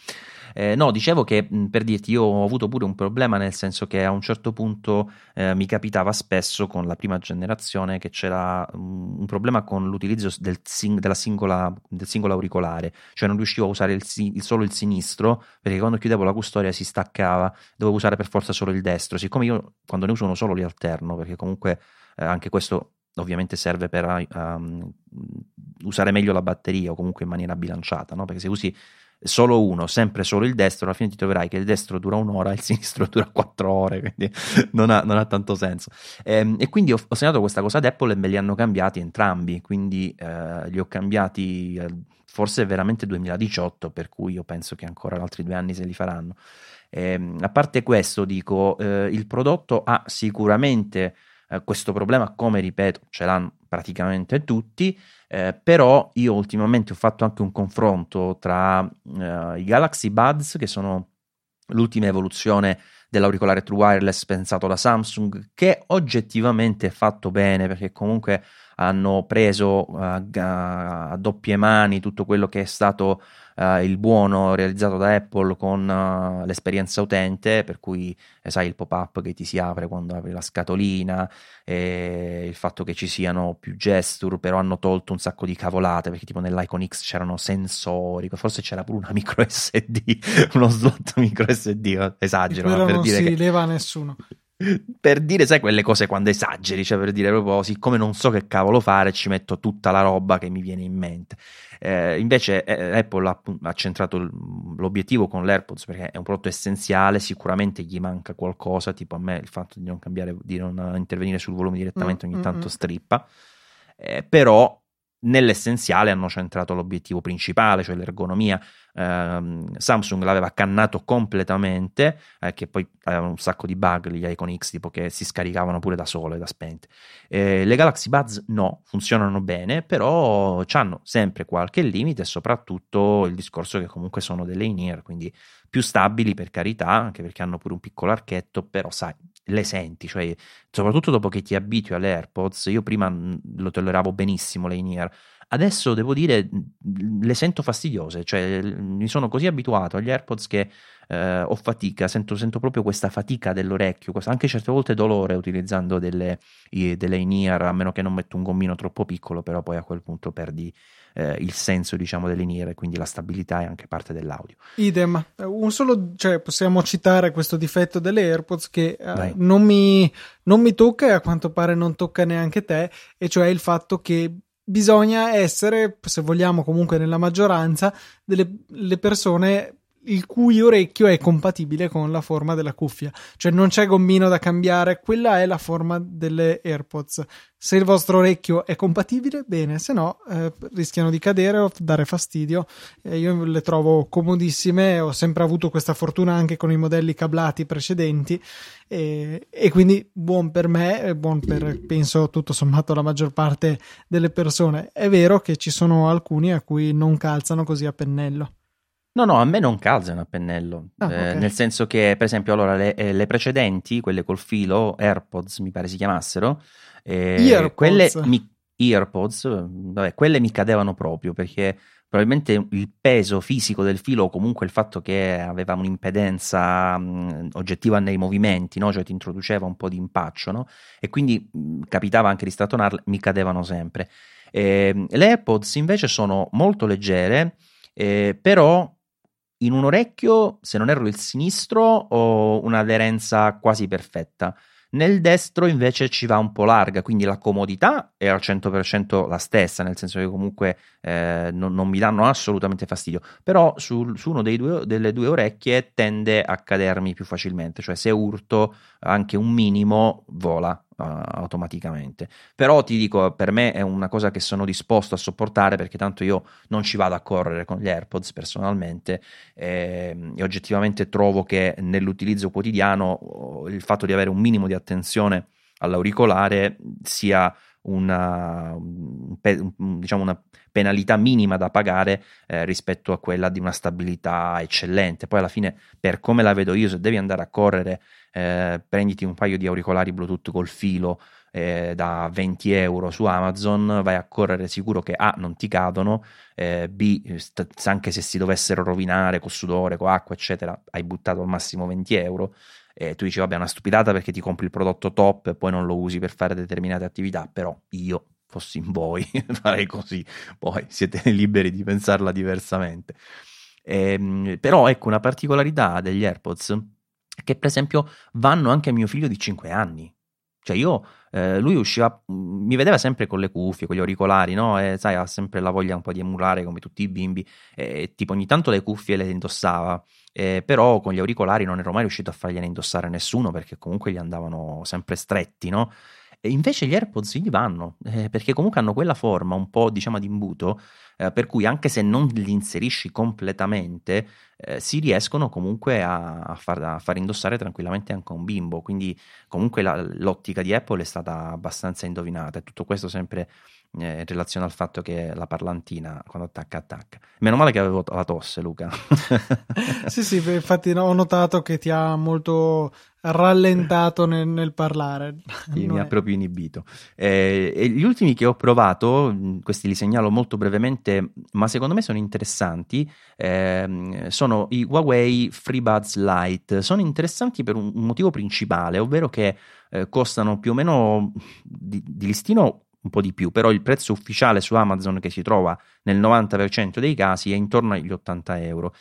Eh, no, dicevo che per dirti, io ho avuto pure un problema, nel senso che a un certo punto eh, mi capitava spesso con la prima generazione che c'era un, problema con l'utilizzo del, sing, singola, del, singolo auricolare, cioè non riuscivo a usare il, il, solo il sinistro perché quando chiudevo la custodia si staccava, dovevo usare per forza solo il destro. Siccome io quando ne uso uno solo li alterno, perché comunque eh, anche questo ovviamente serve per um, usare meglio la batteria o comunque in maniera bilanciata, no? perché se usi solo uno, sempre solo il destro, alla fine ti troverai che il destro dura un'ora e il sinistro dura quattro ore, quindi non ha, non ha tanto senso. E, ehm, e quindi ho, ho, segnato questa cosa ad Apple e me li hanno cambiati entrambi, quindi eh, li ho cambiati eh, forse veramente 2018, per cui io penso che ancora altri due anni se li faranno. E, ehm, a parte questo, dico, eh, il prodotto ha sicuramente eh, questo problema, come ripeto, ce l'hanno praticamente tutti, eh, però io ultimamente ho fatto anche un confronto tra eh, i Galaxy Buds, che sono l'ultima evoluzione dell'auricolare True Wireless pensato da Samsung, che oggettivamente è fatto bene perché comunque hanno preso uh, a doppie mani tutto quello che è stato uh, il buono realizzato da Apple con uh, l'esperienza utente, per cui eh, sai il pop-up che ti si apre quando apri la scatolina, il fatto che ci siano più gesture, però hanno tolto un sacco di cavolate, perché tipo nell'Icon X c'erano sensori, forse c'era pure una micro SD, uno slot micro SD, esagero, ma per non dire si che... leva nessuno per dire, sai, quelle cose quando esageri, cioè per dire proprio, siccome non so che cavolo fare, ci metto tutta la roba che mi viene in mente. Eh, invece eh, Apple ha, ha centrato l'obiettivo con l'AirPods perché è un prodotto essenziale, sicuramente gli manca qualcosa, tipo a me il fatto di non cambiare, di non intervenire sul volume direttamente ogni mm, tanto mm, mm. strippa, eh, però nell'essenziale hanno centrato l'obiettivo principale, cioè l'ergonomia. Eh, Samsung l'aveva cannato completamente, eh, che poi avevano un sacco di bug gli Icon X, tipo che si scaricavano pure da sole, da spente. Eh, le Galaxy Buds no, funzionano bene, però hanno sempre qualche limite soprattutto il discorso che comunque sono delle in-ear, quindi più stabili per carità, anche perché hanno pure un piccolo archetto, però sai, le senti, cioè soprattutto dopo che ti abitui alle AirPods, io prima lo tolleravo benissimo le in-ear, adesso devo dire le sento fastidiose, cioè mi sono così abituato agli AirPods che eh, ho fatica, sento, sento, proprio questa fatica dell'orecchio, anche certe volte dolore utilizzando delle, delle in-ear, a meno che non metto un gommino troppo piccolo, però poi a quel punto perdi eh, il senso diciamo delle nere, quindi la stabilità è anche parte dell'audio. Idem, un solo, cioè possiamo citare questo difetto delle AirPods che eh, non, mi, non mi tocca e a quanto pare non tocca neanche te, e cioè il fatto che bisogna essere, se vogliamo comunque nella maggioranza, delle persone il cui orecchio è compatibile con la forma della cuffia, cioè non c'è gommino da cambiare, quella è la forma delle AirPods. Se il vostro orecchio è compatibile, bene, se no eh, rischiano di cadere o dare fastidio. Eh, io le trovo comodissime, ho sempre avuto questa fortuna anche con i modelli cablati precedenti e, e quindi buon per me, buon per penso tutto sommato la maggior parte delle persone. È vero che ci sono alcuni a cui non calzano così a pennello. No, no, a me non calzano a pennello, ah, eh, okay. nel senso che, per esempio, allora, le, eh, le, precedenti, quelle col filo, AirPods mi pare si chiamassero, eh, Earpods. quelle mi, Earpods, vabbè, quelle mi cadevano proprio perché probabilmente il peso fisico del filo o comunque il fatto che aveva un'impedenza mh, oggettiva nei movimenti, no? cioè ti introduceva un po' di impaccio no? e quindi mh, capitava anche di strattonarle, mi cadevano sempre. Eh, le AirPods invece sono molto leggere, eh, però in un orecchio, se non erro il sinistro, ho un'aderenza quasi perfetta. Nel destro invece ci va un po' larga, quindi la comodità è al 100% la stessa, nel senso che comunque eh, non, non, mi danno assolutamente fastidio, però sul, su uno due, delle due orecchie tende a cadermi più facilmente, cioè se urto anche un minimo vola uh, automaticamente. Però ti dico, per me è una cosa che sono disposto a sopportare perché tanto io non ci vado a correre con gli AirPods personalmente eh, e oggettivamente trovo che nell'utilizzo quotidiano il fatto di avere un minimo di attenzione all'auricolare sia una, diciamo una penalità minima da pagare eh, rispetto a quella di una stabilità eccellente. Poi alla fine, per come la vedo io, se devi andare a correre eh, prenditi un paio di auricolari Bluetooth col filo eh, da 20 euro su Amazon, vai a correre sicuro che A non ti cadono, eh, B st- anche se si dovessero rovinare con sudore, con acqua, eccetera, hai buttato al massimo 20 euro. E tu dici, vabbè, è una stupidata perché ti compri il prodotto top e poi non lo usi per fare determinate attività, però io fossi in voi farei così, poi siete liberi di pensarla diversamente. Ehm, però ecco una particolarità degli AirPods che per esempio vanno anche a mio figlio di 5 anni. Cioè io, eh, lui usciva, mm, mi vedeva sempre con le cuffie, con gli auricolari, no? E sai, ha sempre la voglia un po' di emulare come tutti i bimbi, e, tipo ogni tanto le cuffie le indossava, eh, però con gli auricolari non ero mai riuscito a fargliene indossare nessuno perché comunque gli andavano sempre stretti, no? E invece gli AirPods gli vanno, eh, perché comunque hanno quella forma un po' diciamo di imbuto, eh, per cui anche se non li inserisci completamente, eh, si riescono comunque a, a, far, a, far, indossare tranquillamente anche un bimbo. Quindi comunque la, l'ottica di Apple è stata abbastanza indovinata e tutto questo sempre eh, in relazione al fatto che la parlantina quando attacca attacca. Meno male che avevo la tosse, Luca. sì, sì, infatti ho notato che ti ha molto rallentato nel, nel parlare. Sì, mi ha proprio inibito. Eh, e gli ultimi che ho provato, questi li segnalo molto brevemente, ma secondo me sono interessanti, eh, sono i Huawei FreeBuds Lite. Sono interessanti per un, un motivo principale, ovvero che eh, costano più o meno di, di listino un po' di più, però il prezzo ufficiale su Amazon che si trova nel 90% dei casi è intorno agli 80 euro.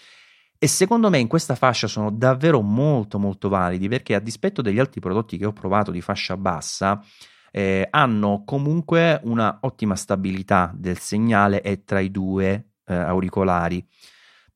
E secondo me in questa fascia sono davvero molto molto validi perché a dispetto degli altri prodotti che ho provato di fascia bassa, eh, hanno comunque una ottima stabilità del segnale e tra i due eh, auricolari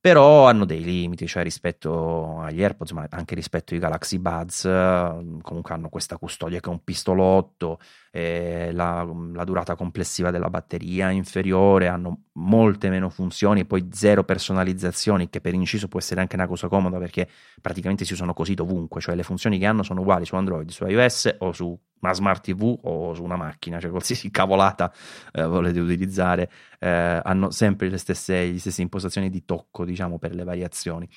però hanno dei limiti, cioè rispetto agli AirPods, ma anche rispetto ai Galaxy Buds, comunque hanno questa custodia che è un pistolotto, eh, la, la, durata complessiva della batteria è inferiore, hanno molte meno funzioni e poi zero personalizzazioni, che per inciso può essere anche una cosa comoda perché praticamente si usano così dovunque, cioè le funzioni che hanno sono uguali su Android, su iOS o su una smart TV o su una macchina, cioè qualsiasi cavolata eh, volete utilizzare, eh, hanno sempre le stesse, le stesse impostazioni di tocco, diciamo, per le variazioni.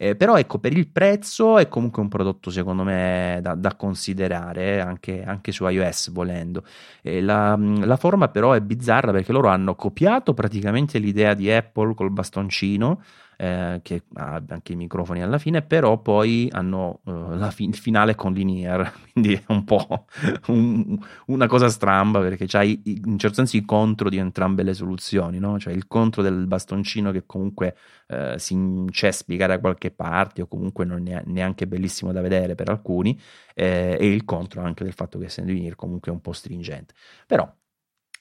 Eh, però ecco, per il prezzo è comunque un prodotto secondo me da, da considerare anche, anche, su iOS volendo. Eh, la, la, forma però è bizzarra perché loro hanno copiato praticamente l'idea di Apple col bastoncino eh, che ha anche i microfoni alla fine, però poi hanno uh, fi- il finale con linear, quindi è un po' un, una cosa stramba perché c'hai in certo senso i contro di entrambe le soluzioni, no? cioè il contro del bastoncino che comunque uh, si incespica da qualche parte o comunque non è neanche bellissimo da vedere per alcuni eh, e il contro anche del fatto che essendo linear comunque è un po' stringente. Però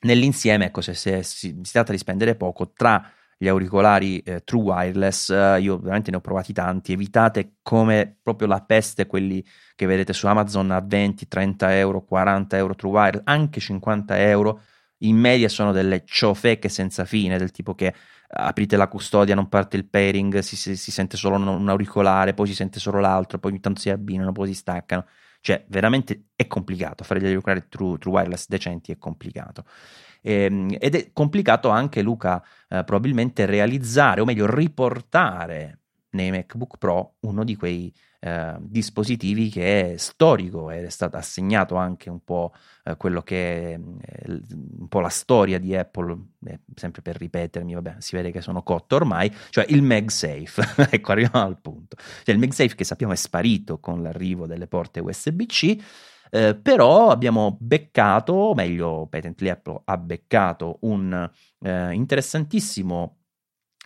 nell'insieme, ecco, se, se si, si tratta di spendere poco tra gli auricolari eh, True Wireless, eh, io veramente ne ho provati tanti, evitate come proprio la peste quelli che vedete su Amazon a 20, 30 euro, 40 euro True Wireless, anche 50 euro, in media sono delle ciofeche senza fine, del tipo che aprite la custodia, non parte il pairing, si, si, si sente solo un, auricolare, poi si sente solo l'altro, poi ogni tanto si abbinano, poi si staccano. Cioè, veramente è complicato. Fare gli auricolari true, true wireless decenti è complicato. Ehm, ed è complicato anche, Luca, eh, probabilmente realizzare, o meglio, riportare nei MacBook Pro uno di quei eh, dispositivi che è storico ed è stato assegnato anche un po' eh, quello che è eh, un po' la storia di Apple, eh, sempre per ripetermi, vabbè, si vede che sono cotto ormai, cioè il MagSafe. ecco, arriviamo al punto. Cioè il MagSafe che sappiamo è sparito con l'arrivo delle porte USB-C eh, però abbiamo beccato, o meglio, Patently Apple ha beccato un eh, interessantissimo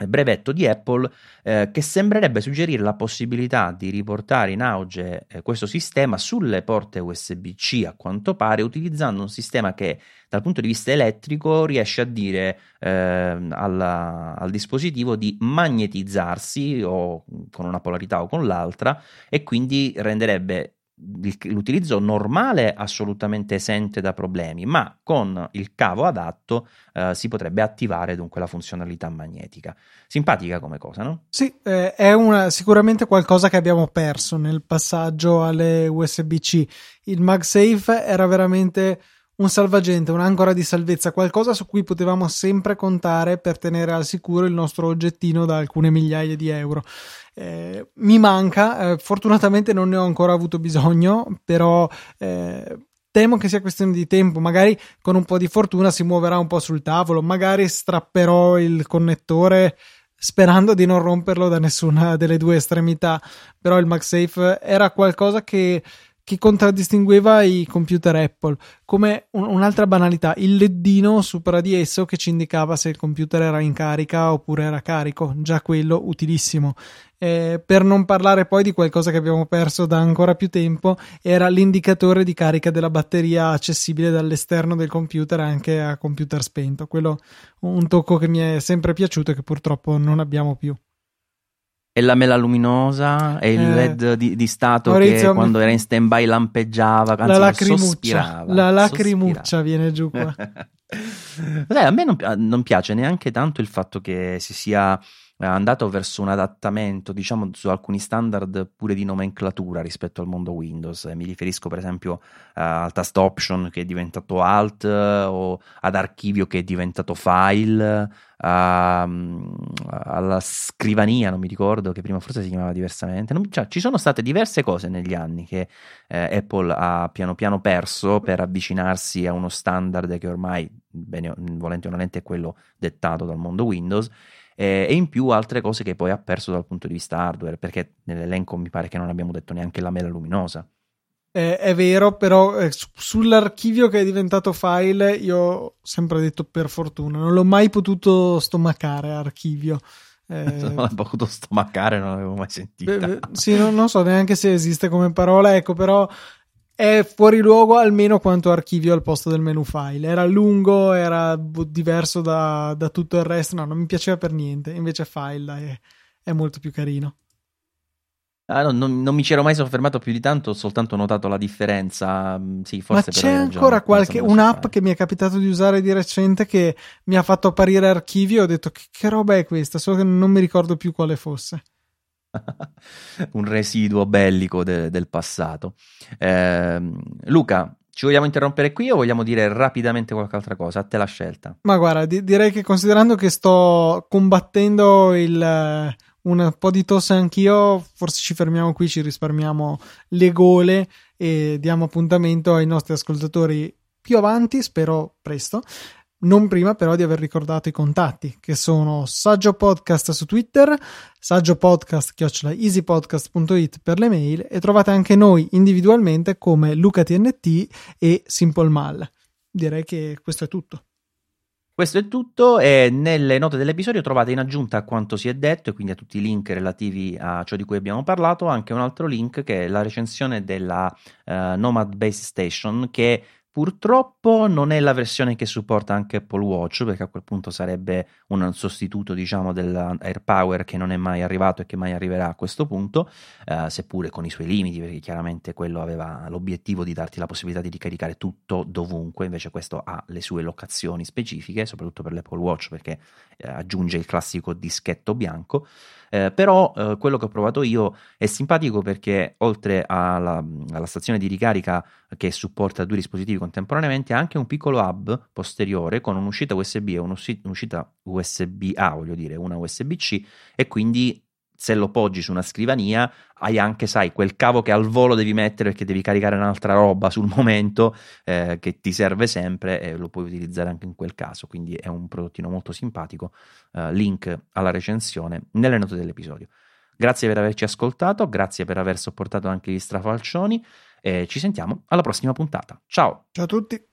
brevetto di Apple eh, che sembrerebbe suggerire la possibilità di riportare in auge eh, questo sistema sulle porte USB-C a quanto pare utilizzando un sistema che dal punto di vista elettrico riesce a dire eh, alla, al dispositivo di magnetizzarsi o con una polarità o con l'altra e quindi renderebbe l'utilizzo normale assolutamente esente da problemi, ma con il cavo adatto eh, si potrebbe attivare dunque la funzionalità magnetica. Simpatica come cosa, no? Sì, eh, è una, sicuramente qualcosa che abbiamo perso nel passaggio alle USB-C. Il MagSafe era veramente un salvagente, un'ancora di salvezza, qualcosa su cui potevamo sempre contare per tenere al sicuro il nostro oggettino da alcune migliaia di euro. Eh, mi manca, eh, fortunatamente non ne ho ancora avuto bisogno, però eh, temo che sia questione di tempo, magari con un po' di fortuna si muoverà un po' sul tavolo, magari strapperò il connettore sperando di non romperlo da nessuna delle due estremità, però il MagSafe era qualcosa che che contraddistingueva i computer Apple, come un, un'altra banalità, il leddino sopra di esso che ci indicava se il computer era in carica oppure era carico, già quello utilissimo. Eh, per non parlare poi di qualcosa che abbiamo perso da ancora più tempo, era l'indicatore di carica della batteria accessibile dall'esterno del computer anche a computer spento. Quello un tocco che mi è sempre piaciuto e che purtroppo non abbiamo più. E la mela luminosa e il eh, LED di, di stato Maurizio, che quando era in stand by lampeggiava, anzi, la lacrimuccia, la lacrimuccia sospirava. viene giù qua. Dai, a me non, non, piace neanche tanto il fatto che si sia andato verso un adattamento, diciamo, su alcuni standard pure di nomenclatura rispetto al mondo Windows. Mi riferisco, per esempio, uh, al tasto option che è diventato alt o ad archivio che è diventato file, uh, alla scrivania, non mi ricordo, che prima forse si chiamava diversamente. Non, cioè, ci sono state diverse cose negli anni che eh, Apple ha piano piano perso per avvicinarsi a uno standard che ormai, bene, volente o nolente, è quello dettato dal mondo Windows eh, e in più altre cose che poi ha perso dal punto di vista hardware, perché nell'elenco mi pare che non abbiamo detto neanche la mela luminosa. Eh, è vero, però eh, sull'archivio che è diventato file, io ho sempre detto per fortuna, non l'ho mai potuto stomacare archivio. Eh, non l'ho potuto stomacare, non l'avevo mai sentito. sì, non, non, so neanche se esiste come parola, ecco, però è fuori luogo almeno quanto archivio al posto del menu file. Era lungo, era diverso da, da tutto il resto. No, non mi piaceva per niente. Invece file dai, è molto più carino. Ah, no, non, non, mi c'ero mai soffermato più di tanto, ho soltanto notato la differenza. Mm, sì, forse Ma c'è ancora qualche un'app che mi è capitato di usare di recente che mi ha fatto apparire archivi e ho detto che, che roba è questa, solo che non mi ricordo più quale fosse. Un residuo bellico de, del passato. Eh, Luca, ci vogliamo interrompere qui o vogliamo dire rapidamente qualche altra cosa? A te la scelta. Ma guarda, di- direi che considerando che sto combattendo il un po' di tosse anch'io, forse ci fermiamo qui, ci risparmiamo le gole e diamo appuntamento ai nostri ascoltatori più avanti, spero presto. Non prima però di aver ricordato i contatti che sono Saggio Podcast su Twitter, Saggio Podcast easypodcast.it per le mail e trovate anche noi individualmente come LucaTNT e Simple Mal. Direi che questo è tutto. Questo è tutto e nelle note dell'episodio trovate in aggiunta a quanto si è detto e quindi a tutti i link relativi a ciò di cui abbiamo parlato anche un altro link che è la recensione della uh, Nomad Base Station che Purtroppo non è la versione che supporta anche Apple Watch, perché a quel punto sarebbe un sostituto, diciamo, dell'AirPower che non è mai arrivato e che mai arriverà a questo punto, eh, seppure con i suoi limiti, perché chiaramente quello aveva l'obiettivo di darti la possibilità di ricaricare tutto dovunque, invece questo ha le sue locazioni specifiche, soprattutto per l'Apple Watch, perché eh, aggiunge il classico dischetto bianco. Eh, però eh, quello che ho provato io è simpatico perché oltre alla, alla, stazione di ricarica che supporta due dispositivi contemporaneamente ha anche un piccolo hub posteriore con un'uscita USB e un'uscita USB-A, voglio dire, una USB-C e quindi se lo poggi su una scrivania hai anche, sai, quel cavo che al volo devi mettere perché devi caricare un'altra roba sul momento eh, che ti serve sempre e lo puoi utilizzare anche in quel caso. Quindi è un prodottino molto simpatico. Uh, link alla recensione nelle note dell'episodio. Grazie per averci ascoltato, grazie per aver sopportato anche gli strafalcioni e ci sentiamo alla prossima puntata. Ciao! Ciao a tutti!